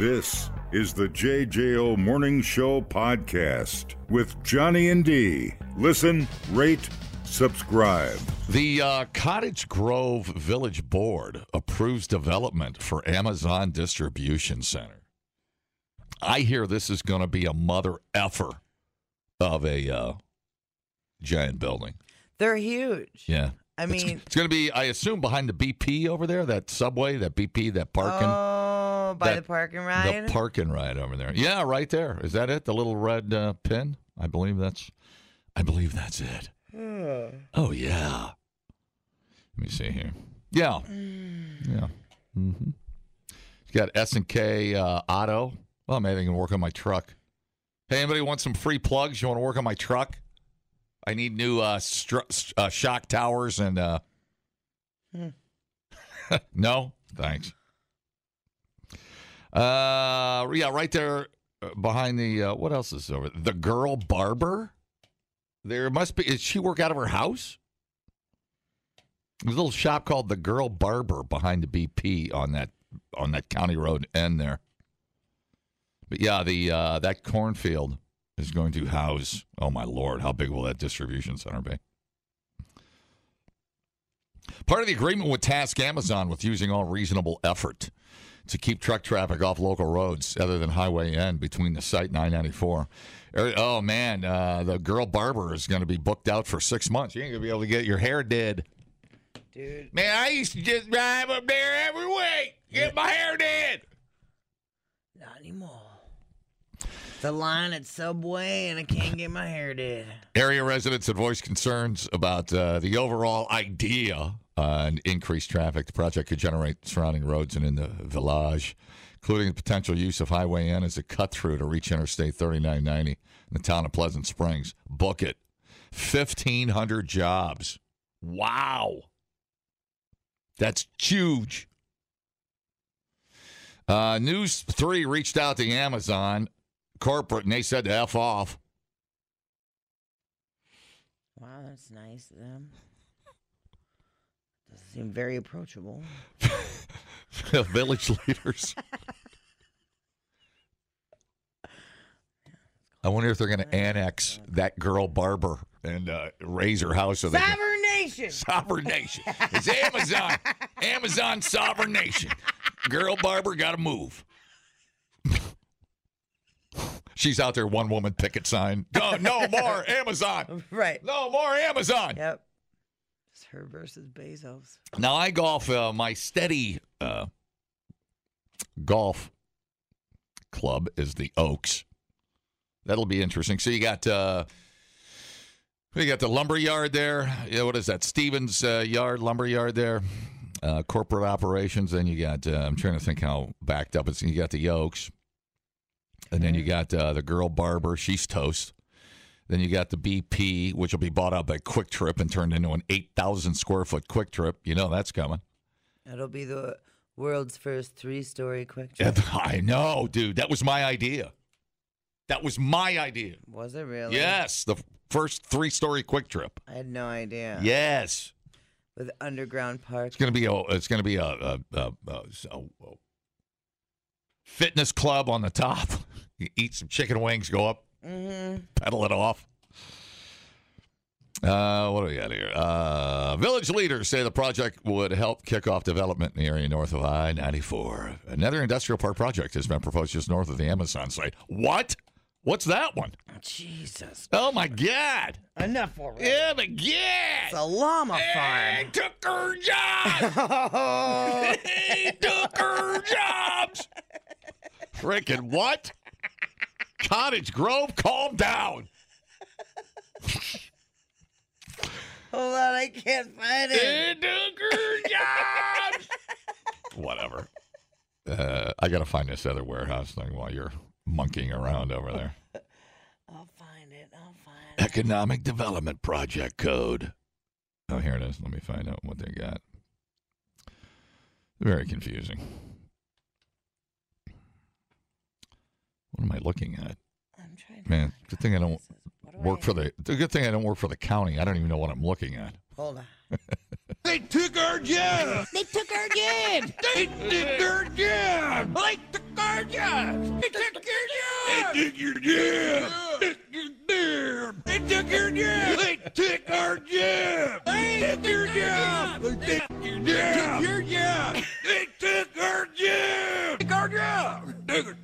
This is the JJO Morning Show podcast with Johnny and D. Listen, rate, subscribe. The uh, Cottage Grove Village Board approves development for Amazon Distribution Center. I hear this is going to be a mother effer of a uh, giant building. They're huge. Yeah. I mean, it's, going to be, I assume, behind the BP over there, that subway, that BP, that parking. oh, by that- the parking ride. The parking ride over there. Yeah, right there. Is that it? The little red uh, pin? I believe that's. I believe that's it. Oh yeah. Let me see here. Yeah. Yeah. Mm-hmm. You got S and K uh, Auto. Well, maybe I can work on my truck. Hey, anybody want some free plugs? You want to work on my truck? I need new uh, stru- uh, shock towers and. Uh... no, thanks. Uh, yeah, right there uh, behind the uh, what else is over the girl barber. There must be. Is she work out of her house? There's a little shop called the Girl Barber behind the BP on that on that county road end there. But yeah, the uh, that cornfield is going to house. Oh my lord, how big will that distribution center be? Part of the agreement would task Amazon with using all reasonable effort to keep truck traffic off local roads other than Highway N between the site and I 94. Oh, man, uh, the girl barber is going to be booked out for six months. You ain't going to be able to get your hair did. Dude, Man, I used to just drive up there every week, get my hair did. not anymore. The line at Subway, and I can't get my hair did. Area residents have voiced concerns about uh, the overall idea uh, and increased traffic the project could generate surrounding roads and in the village, including the potential use of Highway N as a cut through to reach Interstate 3990 in the town of Pleasant Springs. Book it. 1,500 jobs. Wow. That's huge. Uh, News 3 reached out to Amazon corporate and they said to F off. Wow, that's nice of them. Doesn't seem very approachable. village leaders. I wonder if they're going to annex that girl barber and uh, raise her house so they can. Sovereign nation. Sovereign nation. It's Amazon. Amazon sovereign nation. Girl barber got to move. She's out there, one woman picket sign. No, no more Amazon. Right. No more Amazon. Yep. It's her versus Bezos. Now I golf uh, my steady uh, golf club is the Oaks. That'll be interesting. So you got uh, you got the lumber yard there. Yeah, what is that? Stevens uh, Yard lumber yard there. Uh, corporate operations. Then you got. Uh, I'm trying to think how backed up it's. You got the Oaks, and then you got uh, the girl barber. She's toast. Then you got the BP, which will be bought out by QuikTrip and turned into an 8,000 square foot QuikTrip. You know that's coming. It'll be the world's first three-story QuikTrip. I know, dude. That was my idea. That was my idea. Was it really? Yes, the first three story QuikTrip. I had no idea. Yes, With underground park. it's gonna be a. It's gonna be a, a, a, a, a fitness club on the top. You eat some chicken wings, go up, Mm-hmm. pedal it off. Uh, what do we got here? Uh, village leaders say the project would help kick off development in the area north of I 94. Another industrial park project has been proposed just north of the Amazon site. What? What's that one? Jesus. Oh my God! Enough already. Oh my It's God! a llama They farm. took her jobs. Oh, they took her jobs. Freaking what? Cottage Grove, calm down. hold on, I can't find it. They took her jobs. Whatever. Uh, I got to find this other warehouse thing while you're monkeying around over there. I'll find it. I'll find it. Economic Development Project Code. Oh, here it is. Let me find out what they got. Very confusing. Am I looking at? I'm trying Man, find good thing I don't do work I for have? the. Good thing I don't work for the county. I don't even know what I'm looking at. Hold on. They took our job. They took our kid. They took our job. They took our our jobs. They took your jobs. They took your jobs. They took your jobs. They took our jobs. They took your jobs. They took your jobs. They took your jobs. They took our jobs. Took our jobs. Took our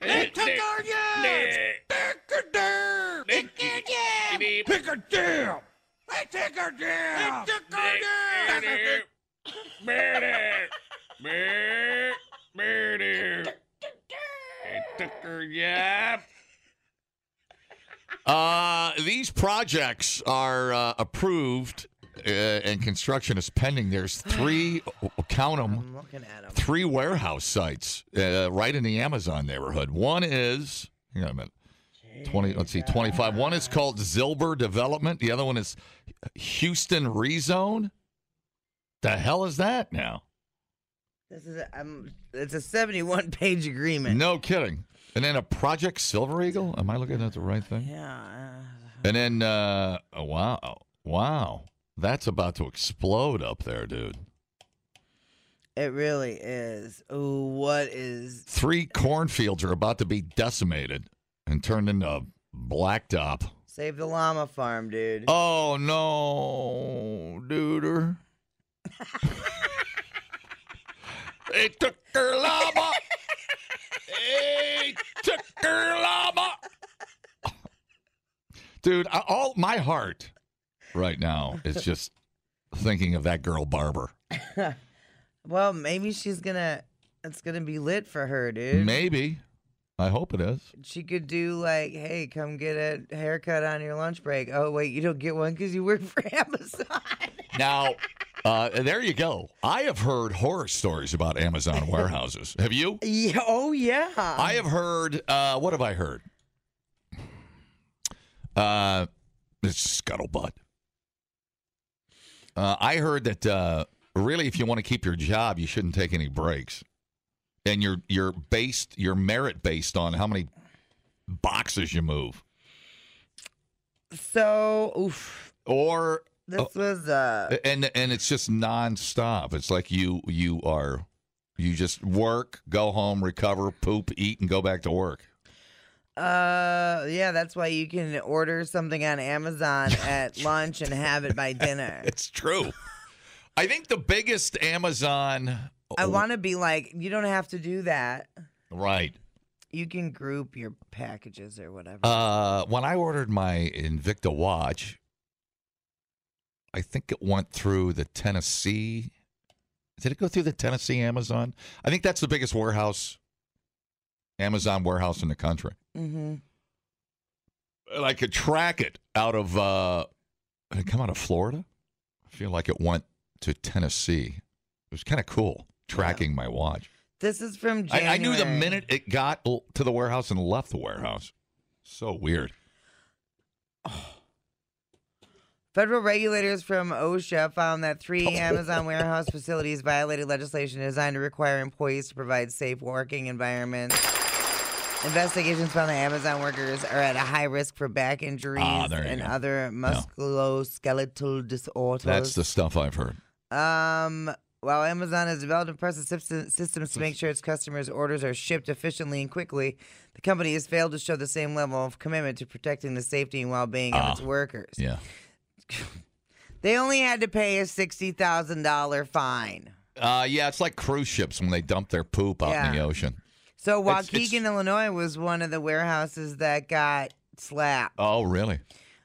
They took our jobs. Took our jobs. They took our jobs. Pick a jam. They took our jobs. They took our jobs. Murder! Murder! Murder! They took her job. Uh, these projects are uh, approved uh, and construction is pending. There's three, count them, I'm looking at them. three warehouse sites uh, right in the Amazon neighborhood. One is, hang on a minute, 20, let's see, 25. One is called Zilber Development. The other one is Houston Rezone. The hell is that now? This is a, um, it's a 71 page agreement. No kidding. And then a Project Silver Eagle. Am I looking at the right thing? Yeah. And then, uh, oh, wow, wow, that's about to explode up there, dude. It really is. Ooh, what is? Three cornfields are about to be decimated and turned into blacktop. Save the llama farm, dude. Oh no, duder. they took her llama. they took her llama. Dude, I- all my heart right now is just thinking of that girl Barber. Well, maybe she's gonna. It's gonna be lit for her, dude. Maybe. I hope it is. She could do like, hey, come get a haircut on your lunch break. Oh wait, you don't get one because you work for Amazon. Now, uh, there you go. I have heard horror stories about Amazon warehouses. Have you? yeah. Oh yeah. I have heard. Uh, what have I heard? Uh, it's scuttlebutt. Uh, I heard that uh, really, if you want to keep your job, you shouldn't take any breaks, and you're you're based, you're merit based on how many boxes you move, So, oof. or This Oh. was uh. and and it's just nonstop. It's like you you are you just work, go home, recover, poop, eat, and go back to work. Uh, yeah, that's why you can order something on Amazon at lunch and have it by dinner. It's true. I think the biggest Amazon. I want to be like, you don't have to do that. right. You can group your packages or whatever. Uh, when I ordered my Invicta watch, I think it went through the Tennessee. Did it go through the Tennessee Amazon? I think that's the biggest warehouse, Amazon warehouse in the country. mm-hmm. and I could track it out of uh did it come out of Florida? I feel like it went to Tennessee. It was kind of cool tracking my watch. This is from I. I knew the minute it got to the warehouse and left the warehouse. So weird. Federal regulators from OSHA found that three Amazon warehouse facilities violated legislation designed to require employees to provide safe working environments. Investigations found that Amazon workers are at a high risk for back injuries Ah, there you and go. other musculoskeletal disorders. That's the stuff I've heard. Um, while Amazon has developed impressive syst- systems to make sure its customers' orders are shipped efficiently and quickly, the company has failed to show the same level of commitment to protecting the safety and well-being of its workers. Yeah. They only had to pay a sixty thousand dollar fine. Uh, yeah, it's like cruise ships when they dump their poop out in the Yeah. ocean. So Waukegan, it's- Illinois, was one of the warehouses that got slapped. Oh, really?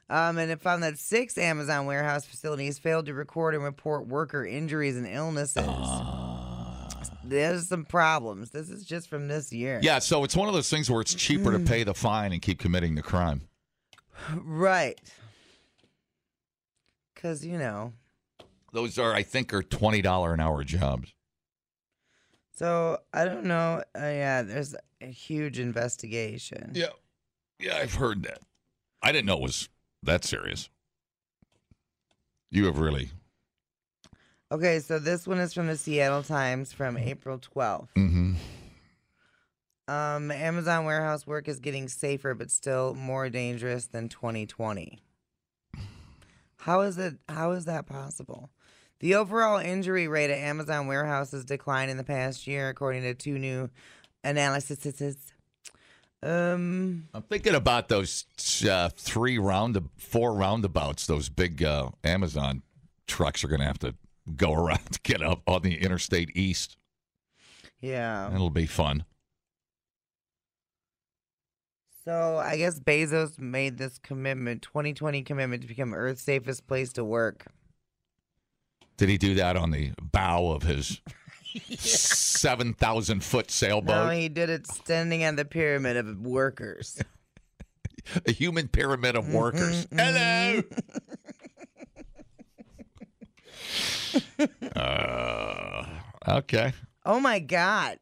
Um, and it found that six Amazon warehouse facilities failed to record and report worker injuries and illnesses. Ah. There's some problems. This is just from this year. Yeah, so it's one of those things where it's cheaper to pay the fine and keep committing the crime. Right. Because, you know. Those are, I think, are twenty dollar an hour jobs. So, I don't know. Uh, yeah, there's a huge investigation. Yeah, yeah, I've heard that. I didn't know it was that serious. You have really. Okay, so this one is from the Seattle Times from April 12th. Mm-hmm. Um, Amazon warehouse work is getting safer, but still more dangerous than 2020. How is it? How is that possible? The overall injury rate at Amazon warehouses declined in the past year, according to two new analyses. Um, I'm thinking about those uh, three round, four roundabouts. Those big uh, Amazon trucks are going to have to go around to get up on the Interstate East. yeah. it'll be fun. So I guess Bezos made this commitment, 2020 commitment to become Earth's safest place to work. Did he do that on the bow of his seven thousand foot sailboat? No, he did it standing on the pyramid of workers. A human pyramid of workers. Hello. uh, okay. Oh my God.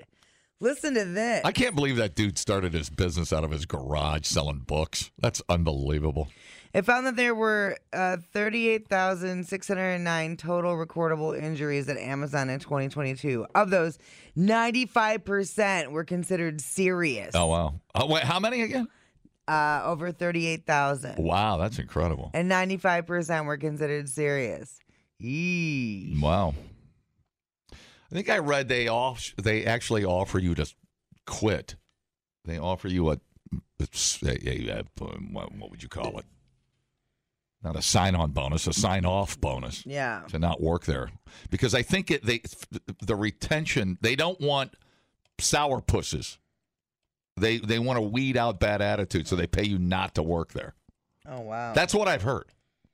Listen to this. I can't believe that dude started his business out of his garage selling books. That's unbelievable. It found that there were uh, 38,609 total recordable injuries at Amazon in 2022. Of those, 95% were considered serious. Oh wow. Oh, wait, how many again? Uh, over 38,000. Wow, that's incredible. And 95% were considered serious. Yee. Wow. I think I read they off they actually offer you to quit. They offer you a, a, a- a- what what would you call it? Not a sign-on bonus, a sign-off bonus Yeah. to not work there because I think it, they the retention they don't want sour pusses. They they want to weed out bad attitudes, so they pay you not to work there. Oh, wow. That's what I've heard.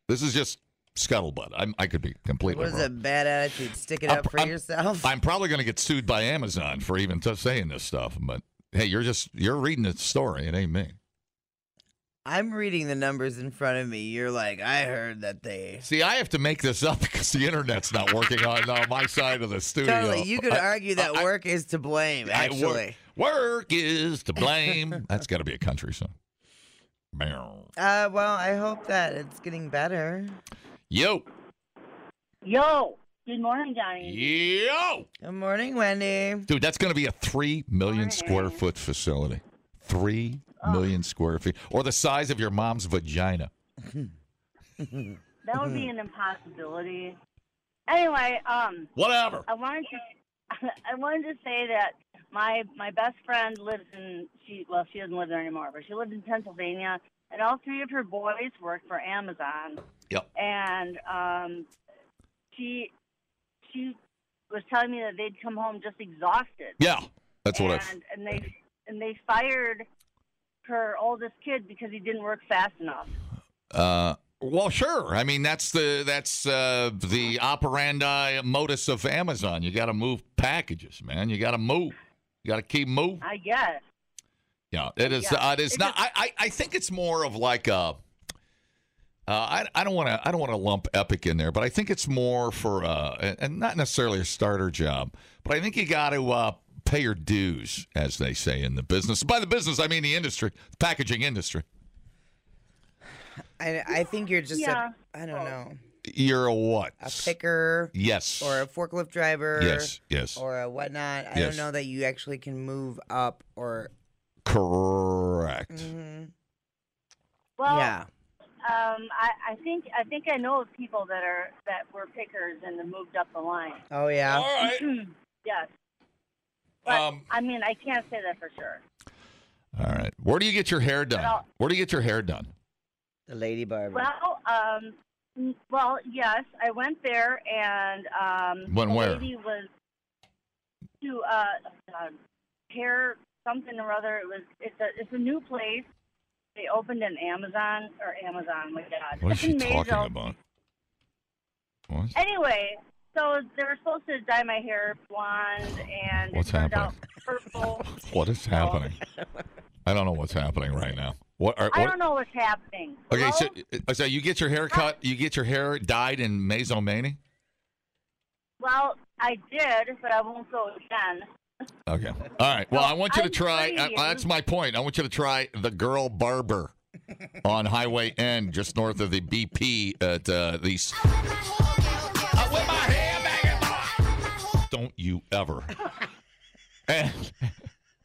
This is just scuttlebutt. I'm, I could be completely wrong. what is wrong. a bad attitude? Stick it I'm- up for I'm- yourself? I'm probably going to get sued by Amazon for even saying this stuff. But hey, you're just you're reading the story. It ain't me. I'm reading the numbers in front of me. You're like, I heard that they. See, I have to make this up because the internet's not working on uh, my side of the studio. Totally. You could I- argue that I- work is to blame, I- actually. work, work is to blame. That's got to be a country song. Uh, well, I hope that it's getting better. Yo, Yo, good morning, Johnny. yo, Good morning, Wendy. dude, that's going to be a three million square foot facility. Three million square feet, or the size of your mom's vagina. That would be an impossibility. Anyway, um, Whatever. I wanted to, I wanted to say that my my best friend lives in she well she doesn't live there anymore, but she lived in Pennsylvania, and all three of her boys work for Amazon, Yep. and um, she she was telling me that they'd come home just exhausted. Yeah, that's what and, and they and they fired her oldest kid because he didn't work fast enough. Uh, well, sure. I mean, that's the that's uh, the operandi modus of Amazon. You got to move packages, man. You got to move. You got to keep moving. I guess. Yeah, it is. Yeah. Uh, it is It not. I, I I think it's more of like a. Uh, I, I don't want to I don't want to lump Epic in there, but I think it's more for uh, and- and not necessarily a starter job, but I think you got to uh, pay your dues, as they say in the business. By the business, I mean the industry, the packaging industry. I, I think you're just Yeah. a, I don't know, You're a what? a picker Yes. or a forklift driver yes. Yes. or a whatnot. I Yes. don't know that you actually can move up or. Correct. Mhm. Well, yeah. um, I, I think I think I know of people that are that were pickers and have moved up the line. Oh, yeah. All right. yes, but Um, I mean I can't say that for sure. all right. Where do you get your hair done? Well- Where do you get your hair done? The lady barber. Well, um, well, yes, I went there and um, Went the where? lady was to uh, uh, hair something or other. It was it's a it's a new place. They opened an Amazon or Amazon. My God, What is she talking about? What? Anyway, so they were supposed to dye my hair blonde, and What's happening? out purple. What is happening? I don't know what's happening right now. What? Are, I don't know what's happening. okay, so, uh, so you get your hair cut, you get your hair dyed in Mazomanie? well, I did, but I won't go again. Okay. All right. Well, I want you to I'm try. Uh, telling you. that's my point. I want you to try the Girl Barber on Highway N, just north of the BP at uh, these. Don't you ever. And,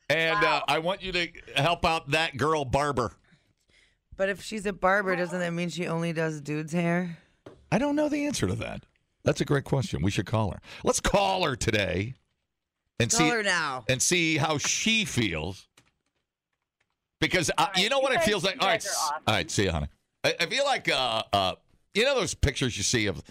and uh, I want you to help out that girl barber. But if she's a barber, doesn't that mean she only does dudes' hair? I don't know the answer to that. That's a great question. We should call her. Let's call her today and Call see her now. and see how she feels. Because uh, you know what you it feels like. All right, guys are s- awesome. all right. See you, honey. I, I feel like uh, uh, you know those pictures you see of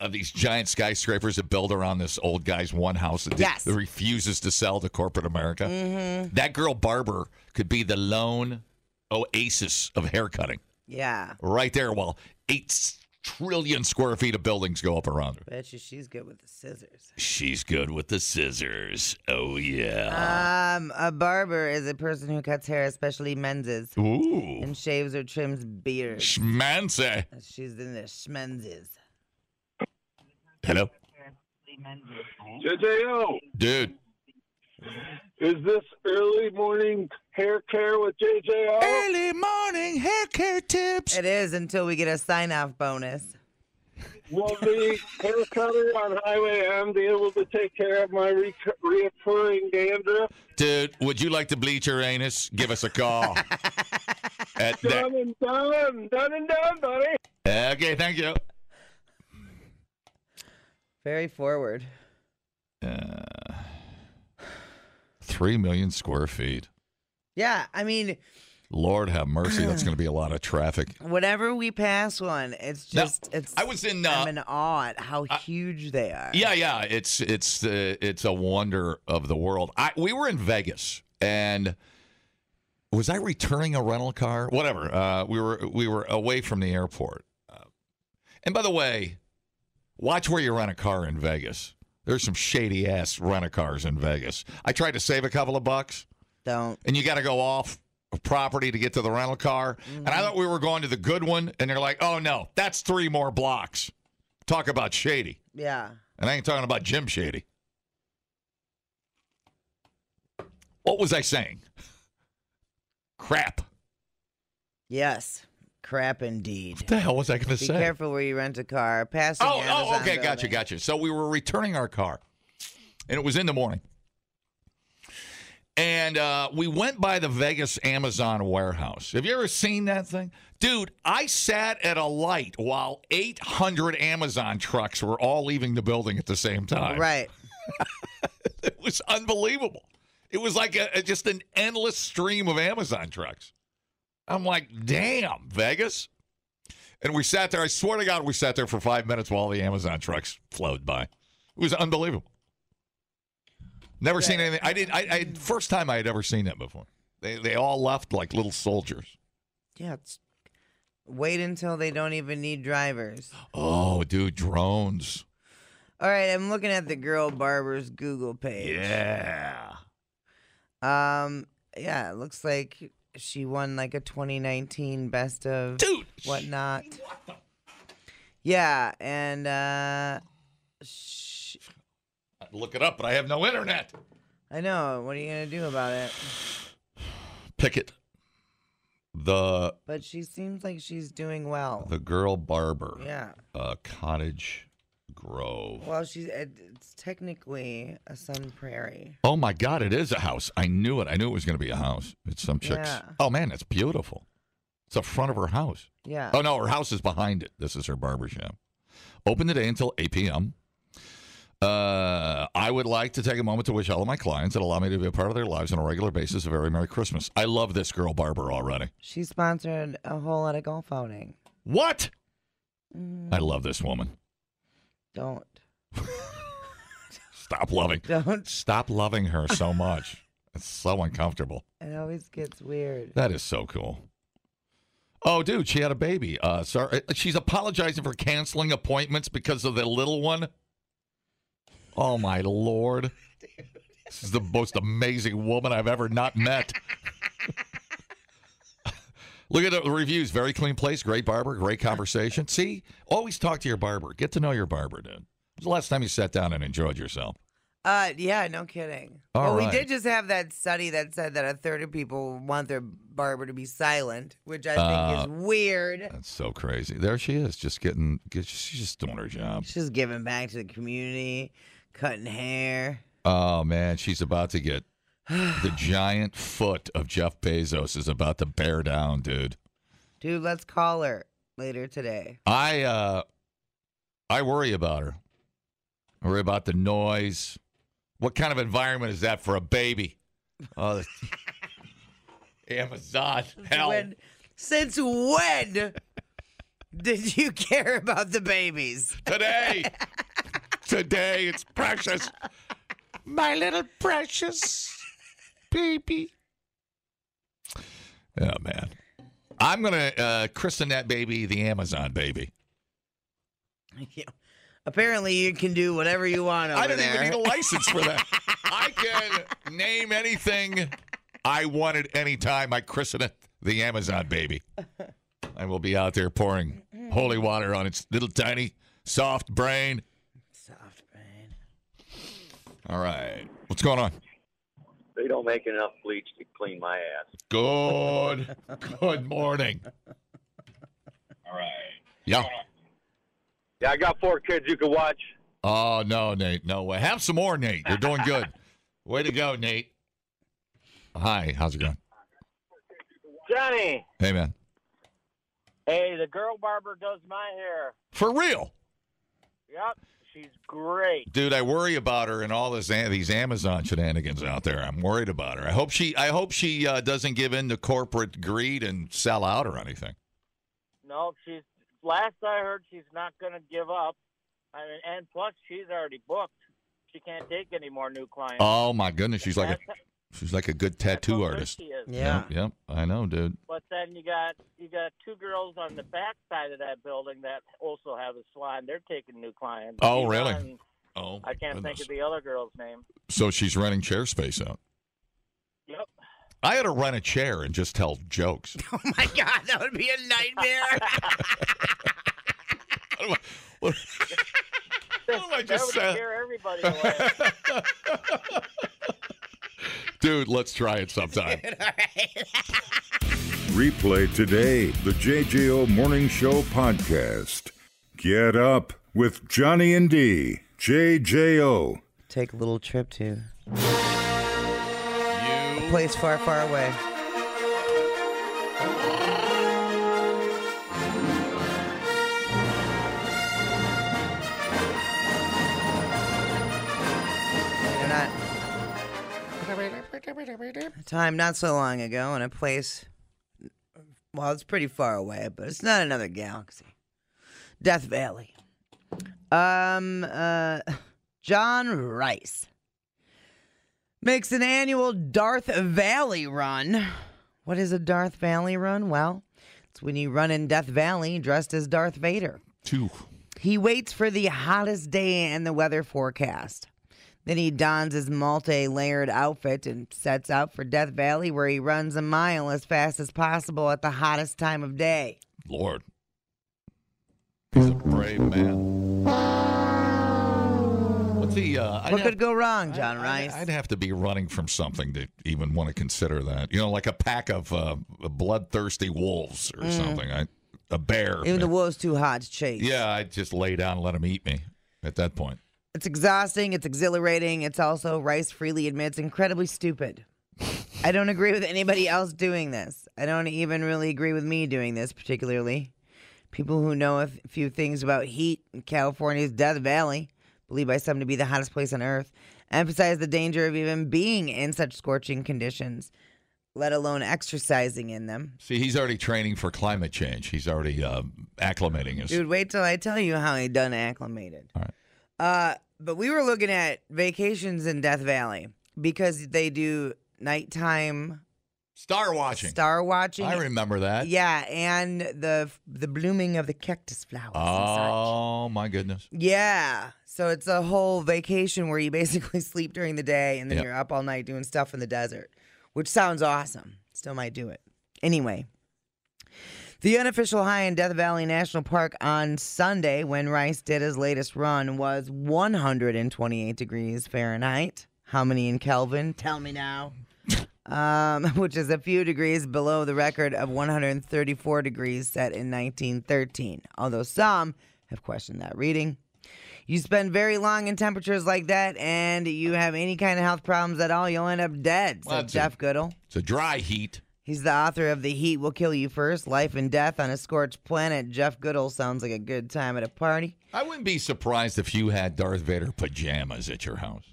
of these giant skyscrapers that build around this old guy's one house that, Yes. that refuses to sell to corporate America. Mm-hmm. That girl Barber could be the lone oasis of haircutting Yeah. right there, while eight trillion square feet of buildings go up around her. Bet you she's good with the scissors. She's good with the scissors. Oh yeah. Um, a barber is a person who cuts hair, especially men's, Ooh. and shaves or trims beards. Schmancy. She's in the schmenzes. Hello, JJO, dude. is this early morning hair care with JJO? Early morning hair care tips. It is until we get a sign off bonus. Will the hair cutter on Highway M be able to take care of my re- reoccurring dandruff? Dude, would you like to bleach your anus? Give us a call. At that- Done and done, done and done, buddy. okay, thank you. Very forward. Uh, Three million square feet. Yeah, I mean, Lord have mercy. That's going to be a lot of traffic. whatever we pass one, it's Now, just it's. I was in. Uh, I'm in awe at how huge they are. Yeah, yeah, it's it's uh, it's a wonder of the world. I we were in Vegas and was I returning a rental car? Whatever. Uh, we were we were away from the airport. Uh, and by the way, watch where you rent a car in Vegas. There's some shady ass rent a cars in Vegas. I tried to save a couple of bucks, Don't. and you got to go off of property to get to the rental car. And I mm-hmm. thought we were going to the good one, and they're like, "Oh no, that's three more blocks." Talk about shady. Yeah. And I ain't talking about Jim Shady. What was I saying? Crap. Yes. Crap indeed. What the hell was I going to say? Be careful where you rent a car. Passing. Oh, oh, Amazon okay, gotcha, building. gotcha. So we were returning our car, and it was in the morning. And uh, we went by the Vegas Amazon warehouse. Have you ever seen that thing? Dude, I sat at a light while 800 Amazon trucks were all leaving the building at the same time. Right. It was unbelievable. It was like a- just an endless stream of Amazon trucks. I'm like, damn, Vegas. And we sat there. I swear to God, we sat there for five minutes while the Amazon trucks flowed by. It was unbelievable. Never seen anything. I did. I, I first time I had ever seen that before. They they all left like little soldiers. Yeah. It's, wait until they don't even need drivers. Oh, dude, drones. All right, I'm looking at the girl barber's Google page. Yeah. Um. Yeah, it looks like she won like a 2019 best of Dude. whatnot. Yeah, and uh, sh- Look it up, but I have no internet. I know. What are you gonna do about it? Pick it. The But she seems like she's doing well. the girl barber. Yeah. uh, Cottage Grove. Well, she's it's technically a Sun Prairie. Oh my God, it is a house. I knew it. I knew it was going to be a house. It's some chicks. Yeah. Oh man, it's beautiful. It's the front of her house. Yeah. Oh no, her house is behind it. This is her barber shop. Open today until 8 p.m. Uh, I would like to take a moment to wish all of my clients that allow me to be a part of their lives on a regular basis a very Merry Christmas. I love this girl barber already. She sponsored a whole lot of golf outing. What? Mm, I love this woman. Don't. Stop loving. Don't. Stop loving her so much. It's so uncomfortable. It always gets weird. That is so cool. Oh, dude, she had a baby. Uh, sorry, she's apologizing for canceling appointments because of the little one. Oh my lord, this is the most amazing woman I've ever not met. Look at the reviews. Very clean place. Great barber. Great conversation. See, always talk to your barber. Get to know your barber, dude. Was the last time you sat down and enjoyed yourself? Uh, yeah, no kidding. All well, right. we did just have that study that said that a third of people want their barber to be silent, which I think Uh, is weird. That's so crazy. There she is, just getting. She's just doing her job. She's giving back to the community, cutting hair. Oh man, she's about to get the giant foot of Jeff Bezos is about to bear down, dude. Dude, let's call her later today. I uh I worry about her. I worry about the noise. What kind of environment is that for a baby? Oh, Amazon. Hell. When, since when did you care about the babies? Today. Today. It's precious. My little precious baby. Oh, man. I'm going to uh, christen that baby the Amazon baby. Yeah. Apparently, you can do whatever you want over I don't there. even need a license for that. I can name anything I wanted anytime I christen it the Amazon baby. I will be out there pouring holy water on its little tiny soft brain. Soft brain. All right. What's going on? They don't make enough bleach to clean my ass. Good. Good morning. All right. Yeah. Yeah, I got four kids you can watch. Oh, no, Nate. No way. Have some more, Nate. You're doing good. Way to go, Nate. Hi. How's it going? Johnny, Hey, man. hey, the girl barber does my hair. For real. Yep, she's great. Dude, I worry about her and all this these Amazon shenanigans out there. I'm worried about her. I hope she I hope she uh, doesn't give in to corporate greed and sell out or anything. No, she's. Last I heard, she's not going to give up. I mean, and plus, she's already booked. She can't take any more new clients. Oh my goodness, she's like a she's like a good tattoo artist. She. Yeah. Yep, yep, I know, dude. But then you got you got two girls on the back side of that building that also have a salon. They're taking new clients. Oh, Eva really? and- Oh, I can't goodness. think of the other girl's name. So she's renting chair space out. Yep. I had to rent a chair and just tell jokes. Oh my God, that would be a nightmare. what, what am I That just would saying? scare everybody away. Dude, let's try it sometime. Replay today the JJO Morning Show podcast. Get up with Johnny and D. JJO. Take a little trip to you a place far, far away. A time not so long ago in a place. Well, it's pretty far away, but it's not another galaxy. Death Valley. Um, uh, John Rice makes an annual Darth Valley run. What is a Darth Valley run? Well, it's when you run in Death Valley dressed as Darth Vader. Two. He waits for the hottest day in the weather forecast. Then he dons his multi layered outfit and sets out for Death Valley, where he runs a mile as fast as possible at the hottest time of day. Lord. He's a brave man. What's he? Uh, I'd What have- could go wrong, John I'd- Rice? I'd have to be running from something to even want to consider that. You know, like a pack of uh, bloodthirsty wolves or something. I, a bear. Mm. Even the wolves too hot to chase. yeah, I'd just lay down and let him eat me at that point. It's exhausting. It's exhilarating. It's also, Rice freely admits, incredibly stupid. I don't agree with anybody else doing this. I don't even really agree with me doing this, particularly. People who know a few things about heat in California's Death Valley, believed by some to be the hottest place on earth, emphasize the danger of even being in such scorching conditions, let alone exercising in them. See, he's already training for climate change. He's already uh, acclimating his. Dude, wait till I tell you how he done acclimated. All right. Uh, but we were looking at vacations in Death Valley because they do nighttime Star watching. star watching. I remember that. Yeah, and the the blooming of the cactus flowers. and oh, such. Oh my goodness. Yeah. So it's a whole vacation where you basically sleep during the day and then Yep. you're up all night doing stuff in the desert, which sounds awesome. Still might do it. Anyway, the unofficial high in Death Valley National Park on Sunday when Rice did his latest run was 128 degrees Fahrenheit. How many in Kelvin? Tell me now. Um, which is a few degrees below the record of 134 degrees set in 1913, although some have questioned that reading. You spend very long in temperatures like that, and you have any kind of health problems at all, you'll end up dead, Well, said that's Jeff Goodell. It's a dry heat. He's the author of The Heat Will Kill You First Life and Death on a Scorched Planet. Jeff Goodell sounds like a good time at a party. I wouldn't be surprised if you had Darth Vader pajamas at your house.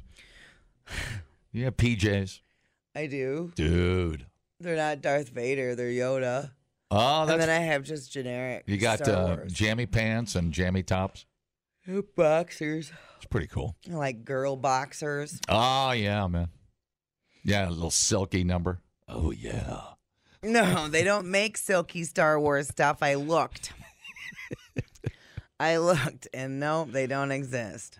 You have PJs, I do. dude. They're not Darth Vader. They're Yoda. Oh, and then I have just generic. you got uh, jammy pants and jammy tops. boxers. It's pretty cool. I like girl boxers. Oh yeah, man. Yeah, a little silky number. Oh yeah. No, they don't make silky Star Wars stuff. I looked. I looked, and no, they don't exist.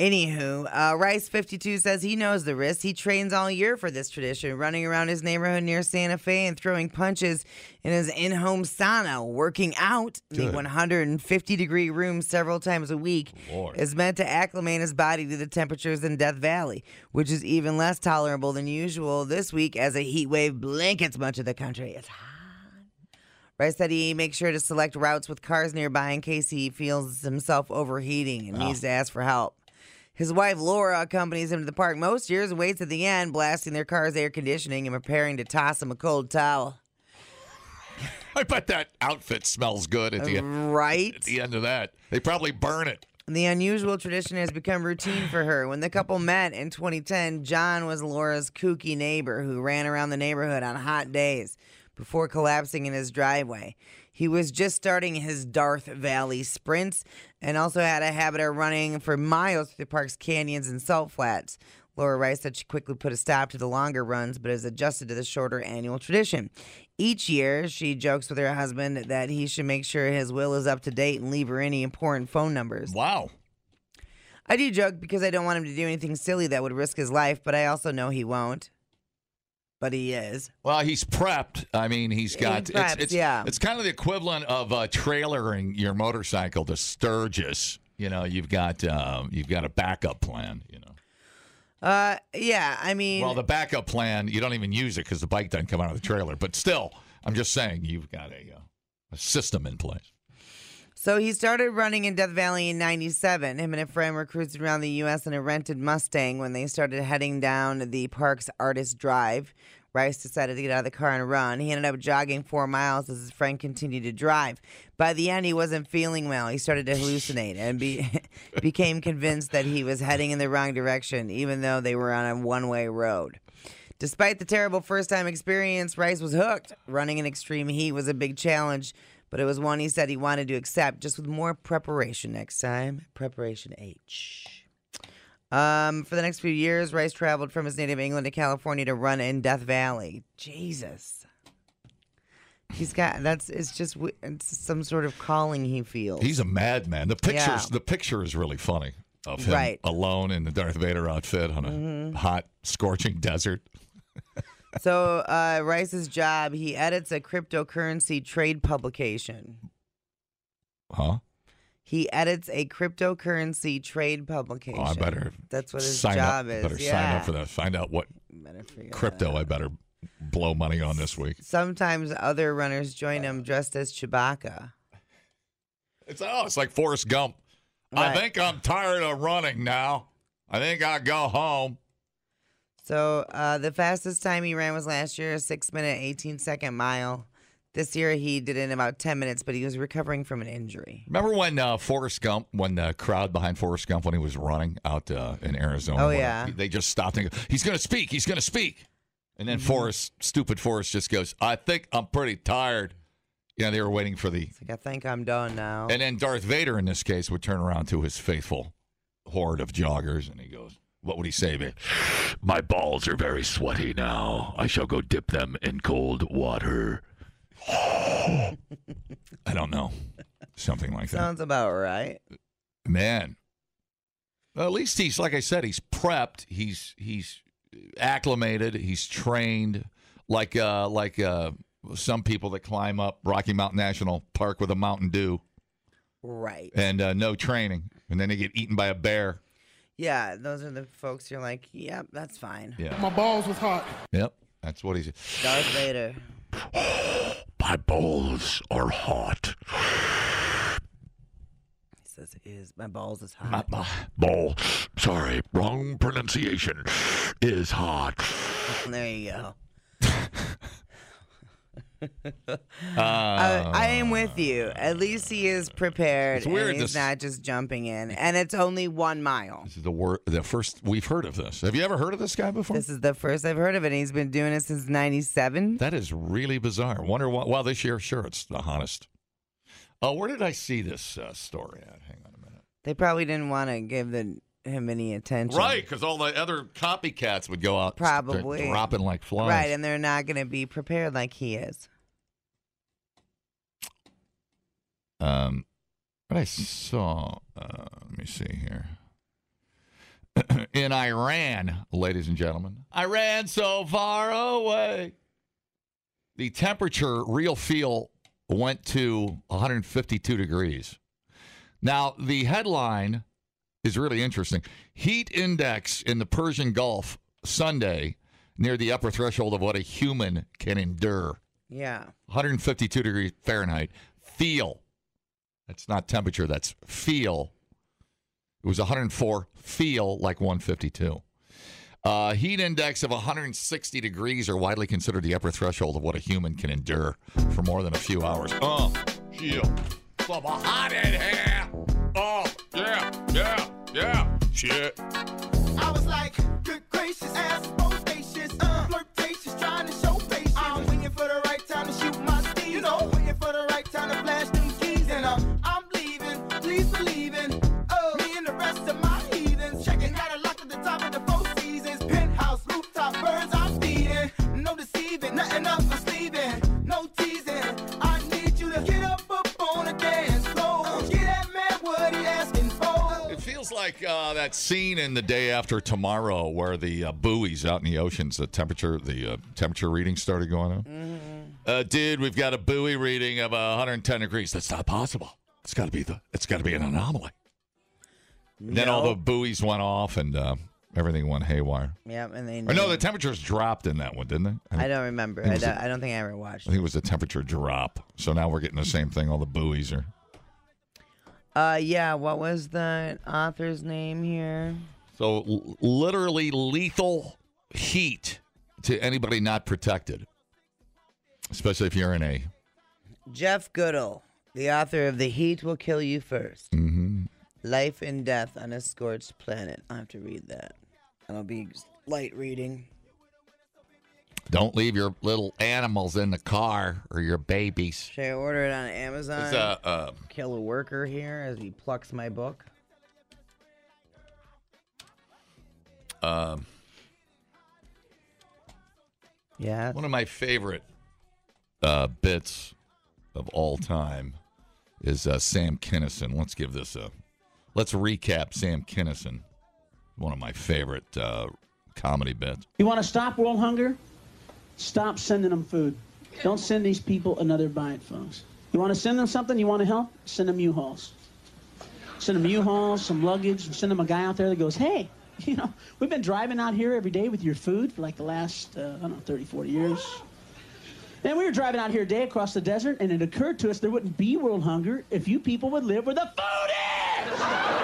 Anywho, uh, Rice 52 says he knows the risk. He trains all year for this tradition, running around his neighborhood near Santa Fe and throwing punches in his in home sauna, working out in the Good. 150 degree room several times a week Lord. is meant to acclimate his body to the temperatures in Death Valley, which is even less tolerable than usual this week as a heat wave blankets much of the country. It's hot. Rice said he makes sure to select routes with cars nearby in case he feels himself overheating and needs to ask for help. His wife Laura accompanies him to the park most years and waits at the end, blasting their car's air conditioning and preparing to toss him a cold towel. I bet that outfit smells good at the end, Right? at the end of that. They probably burn it. The unusual tradition has become routine for her. When the couple met in 2010, John was Laura's kooky neighbor who ran around the neighborhood on hot days before collapsing in his driveway. He was just starting his Darth Valley sprints and also had a habit of running for miles through the park's canyons and salt flats. Laura Rice said she quickly put a stop to the longer runs, but has adjusted to the shorter annual tradition. Each year, she jokes with her husband that he should make sure his will is up to date and leave her any important phone numbers. Wow. I do joke because I don't want him to do anything silly that would risk his life, but I also know he won't. But he is. Well, he's prepped. I mean, he's got. prepped, it's, it's, yeah. It's kind of the equivalent of uh, trailering your motorcycle to Sturgis. You know, you've got um, you've got a backup plan. You know. Uh, yeah. I mean, Well, the backup plan you don't even use it because the bike doesn't come out of the trailer. But still, I'm just saying you've got a, uh, a system in place. So he started running in Death Valley in '97. Him and a friend were cruising around the U.S. in a rented Mustang when they started heading down the park's Artist Drive. Rice decided to get out of the car and run. He ended up jogging four miles as his friend continued to drive. By the end, he wasn't feeling well. He started to hallucinate and be, became convinced that he was heading in the wrong direction, even though they were on a one way road. Despite the terrible first time experience, Rice was hooked. Running in extreme heat was a big challenge, but it was one he said he wanted to accept just with more preparation next time. Preparation H. Um, for the next few years, Rice traveled from his native England to California to run in Death Valley. Jesus. He's got that's it's just it's some sort of calling he feels. He's a madman. The pictures, Yeah. the picture is really funny of him Right. alone in the Darth Vader outfit on a Mm-hmm. hot, scorching desert. So uh, Rice's job, he edits a cryptocurrency trade publication. Huh? He edits a cryptocurrency trade publication. Oh, I better. That's what his sign job up, is. Better yeah. sign up for that. Find out what that crypto. I better blow money on this week. Sometimes other runners join him dressed as Chewbacca. It's oh, it's like Forrest Gump. I think I'm tired of running now. I think I'll go home. So uh, the fastest time he ran was last year, a six minute, 18 second mile. This year he did it in about 10 minutes, but he was recovering from an injury. Remember when uh, Forrest Gump, when the crowd behind Forrest Gump, when he was running out uh, in Arizona, Oh, yeah. they just stopped and go, he's going to speak, he's going to speak. And Mm-hmm. then Forrest, stupid Forrest, just goes, I think I'm pretty tired. Yeah, they were waiting for the. It's like, I think I'm done now. And then Darth Vader, in this case, would turn around to his faithful horde of joggers and he goes, What would he say, man? My balls are very sweaty now. I shall go dip them in cold water. I don't know. Something like that. Sounds about right. Man. Well, at least he's like I said, he's prepped. He's he's acclimated. He's trained like uh like uh some people that climb up Rocky Mountain National Park with a Mountain Dew Right. and uh, no training, and then they get eaten by a bear. Yeah, those are the folks you're like, yep, that's fine. Yeah. My balls was hot. Yep. That's what he said. Darth Vader. My balls are hot. He says, is my balls is hot. My, my ball. Sorry, wrong pronunciation. Is hot. there you go. Uh, I am with you. At least he is prepared. It's weird he's this- not just jumping in. And it's only one mile. This is the wor- the first we've heard of this. Have you ever heard of this guy before? This is the first I've heard of it. He's been doing it since 97. That is really bizarre. Wonder why. Well, this year, sure, it's the hottest. Oh, where did I see this uh, story at? Hang on a minute. They probably didn't want to give the, him any attention. Right, because all the other copycats would go out, Probably. dropping like flies. Right, and they're not going to be prepared like he is. Um, what I saw. Uh, let me see here. In Iran, ladies and gentlemen, Iran so far away. The temperature, real feel, went to 152 degrees. Now, the headline is really interesting. Heat index in the Persian Gulf Sunday near the upper threshold of what a human can endure. Yeah. 152 degrees Fahrenheit. Feel. That's not temperature, that's feel. It was 104, feel like 152. Uh, heat index of 160 degrees are widely considered the upper threshold of what a human can endure for more than a few hours. Oh, yeah. Some hot in here. Oh, yeah, yeah, yeah. Shit. I was like, good gracious, ass uh, flirtatious, trying to show patience. I'm waiting for the uh, that scene in the day after tomorrow where the uh, buoys out in the oceans, the temperature, the uh, temperature reading started going up. Uh, dude, we've got a buoy reading of uh, 110 degrees. That's not possible. It's got to be the. It's got to be an anomaly. Then all the buoys went off and uh, everything went haywire. Yep, and they. Or no, the temperatures dropped in that one, didn't they? I don't remember. I don't, a- I don't think I ever watched. I think it was a temperature drop. So now we're getting the same thing. All the buoys are. Uh, yeah. What was the author's name here? So l- literally lethal heat to anybody not protected, especially if you're in a. Jeff Goodell, the author of "The Heat Will Kill You 1st Mhm. Life and Death on a Scorched Planet. I have to read that. That'll be light reading. Don't leave your little animals in the car or your babies. Should I order it on Amazon? It's a uh, Kill a worker here as he plucks my book. um, Yeah. one of my favorite uh, bits of all time is uh, Sam Kinison. Let's give this a. Let's recap Sam Kinison. One of my favorite uh, comedy bits. You want to stop world hunger? Stop sending them food. Don't send these people another bite, folks. You want to send them something? You want to help? Send them U-Hauls. Send them U-Hauls, some luggage. and Send them a guy out there that goes, hey, you know, we've been driving out here every day with your food for like the last, uh, I don't know, 30, 40 years. And we were driving out here a day across the desert, and it occurred to us there wouldn't be world hunger if you people would live where the food is!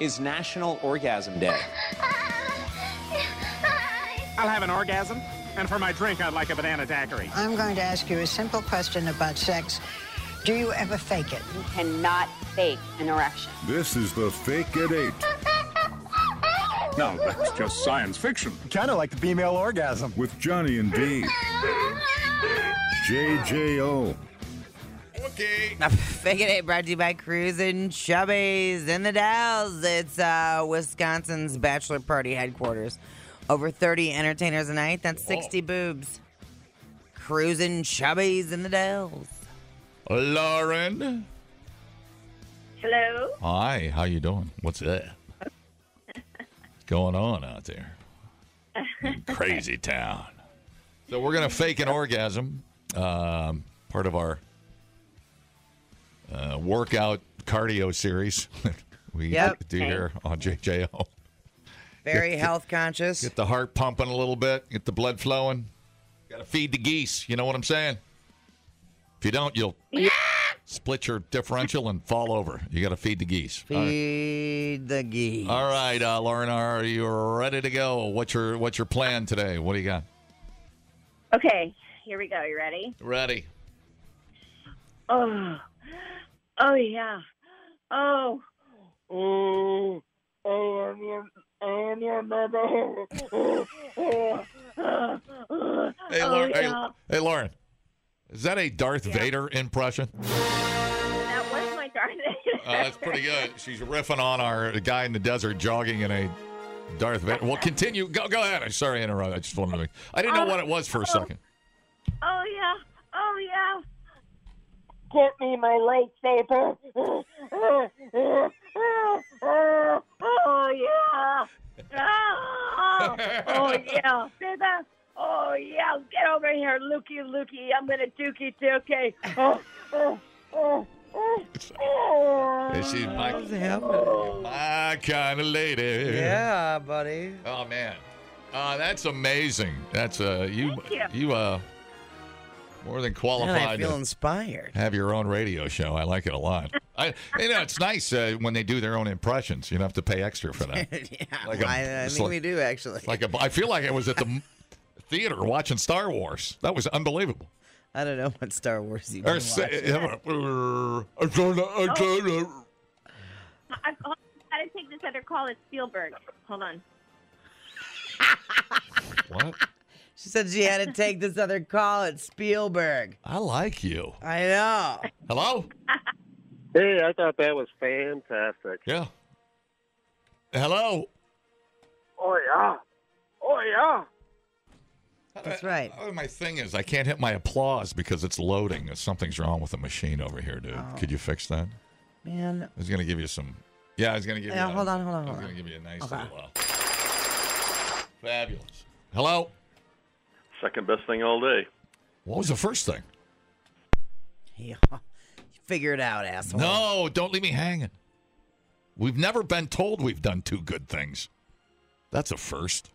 is National Orgasm Day. I'll have an orgasm, and for my drink, I'd like a banana daiquiri. I'm going to ask you a simple question about sex. Do you ever fake it? You cannot fake an erection. This is the Fake at 8 No, that's just science fiction. Kind of like the female orgasm. with Johnny and D. JJO. Okay. Fake It brought to you by Cruisin' Chubbies in the Dells. It's uh, Wisconsin's bachelor party headquarters. Over 30 entertainers a night. That's 60 boobs. Cruisin' Chubbies in the Dells. Lauren. Hello. Hi, how you doing? What's that? What's going on out there? Crazy town. So we're gonna fake an orgasm. Um, part of our uh, workout cardio series we Yep. do here on JJO. Very Get- health conscious. Get the heart pumping a little bit, get the blood flowing. Got to feed the geese. You know what I'm saying? If you don't, you'll split your differential and fall over. You got to feed the geese. All right. Feed the geese. All right, uh, Lauren, are you ready to go? What's your What's your plan today? What do you got? Okay, here we go. You ready? Ready? Oh, oh yeah. Oh, Oh, oh, I'm your, I'm your mother. Hey, oh, Lauren. yeah. Hey, hey, Lauren. Is that a Darth Vader impression? that was my darn Uh, that's pretty good. She's riffing on our guy in the desert jogging in a Darth Vader. Well, continue. Go, go ahead. I'm sorry to interrupt. I just wanted to. I didn't know what it was for a second. Get me my lightsaber. oh yeah. Oh, oh yeah. See that? Oh yeah. Get over here, Lukey Lukey. I'm gonna dookie dookie. Oh, oh, oh, oh, oh. Hey, my, my kind of lady. Yeah, buddy. Oh man, uh, that's amazing. That's uh, you, Thank you, uh, more than Man, qualified. I feel to inspired. have your own radio show. I like it a lot. I, you know, it's nice uh, when they do their own impressions. You don't have to pay extra for that. yeah, Like a- I, I think like- we do actually. Like a, I feel like I was at the theater watching Star Wars. That was unbelievable. I don't know what Star Wars you've Or been say- watching. I'm trying to- I'm trying to- I've got to take this other call. It's Spielberg. Hold on. What? She said she had to take this other call at Spielberg. I like you. I know. Hello? Hey, I thought that was fantastic. Yeah. Hello? Oh yeah. Oh yeah. That's right. Oh, my thing is, I can't hit my applause because it's loading. Something's wrong with the machine over here, dude. Oh. Could you fix that? Man. I was going to give you some. Yeah, I was going to give Yeah, you. a- hold on, hold on, I was hold going to give you a nice Okay. little. Uh, fabulous. Hello? Second best thing all day. What was the first thing? Yeah. Figure it out, asshole. No, don't leave me hanging. We've never been told we've done two good things. That's a first.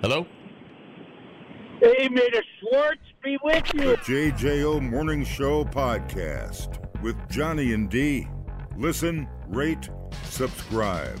Hello? Hey, may the Schwartz be with you. The JJO Morning Show podcast with Johnny and D. Listen, rate, subscribe.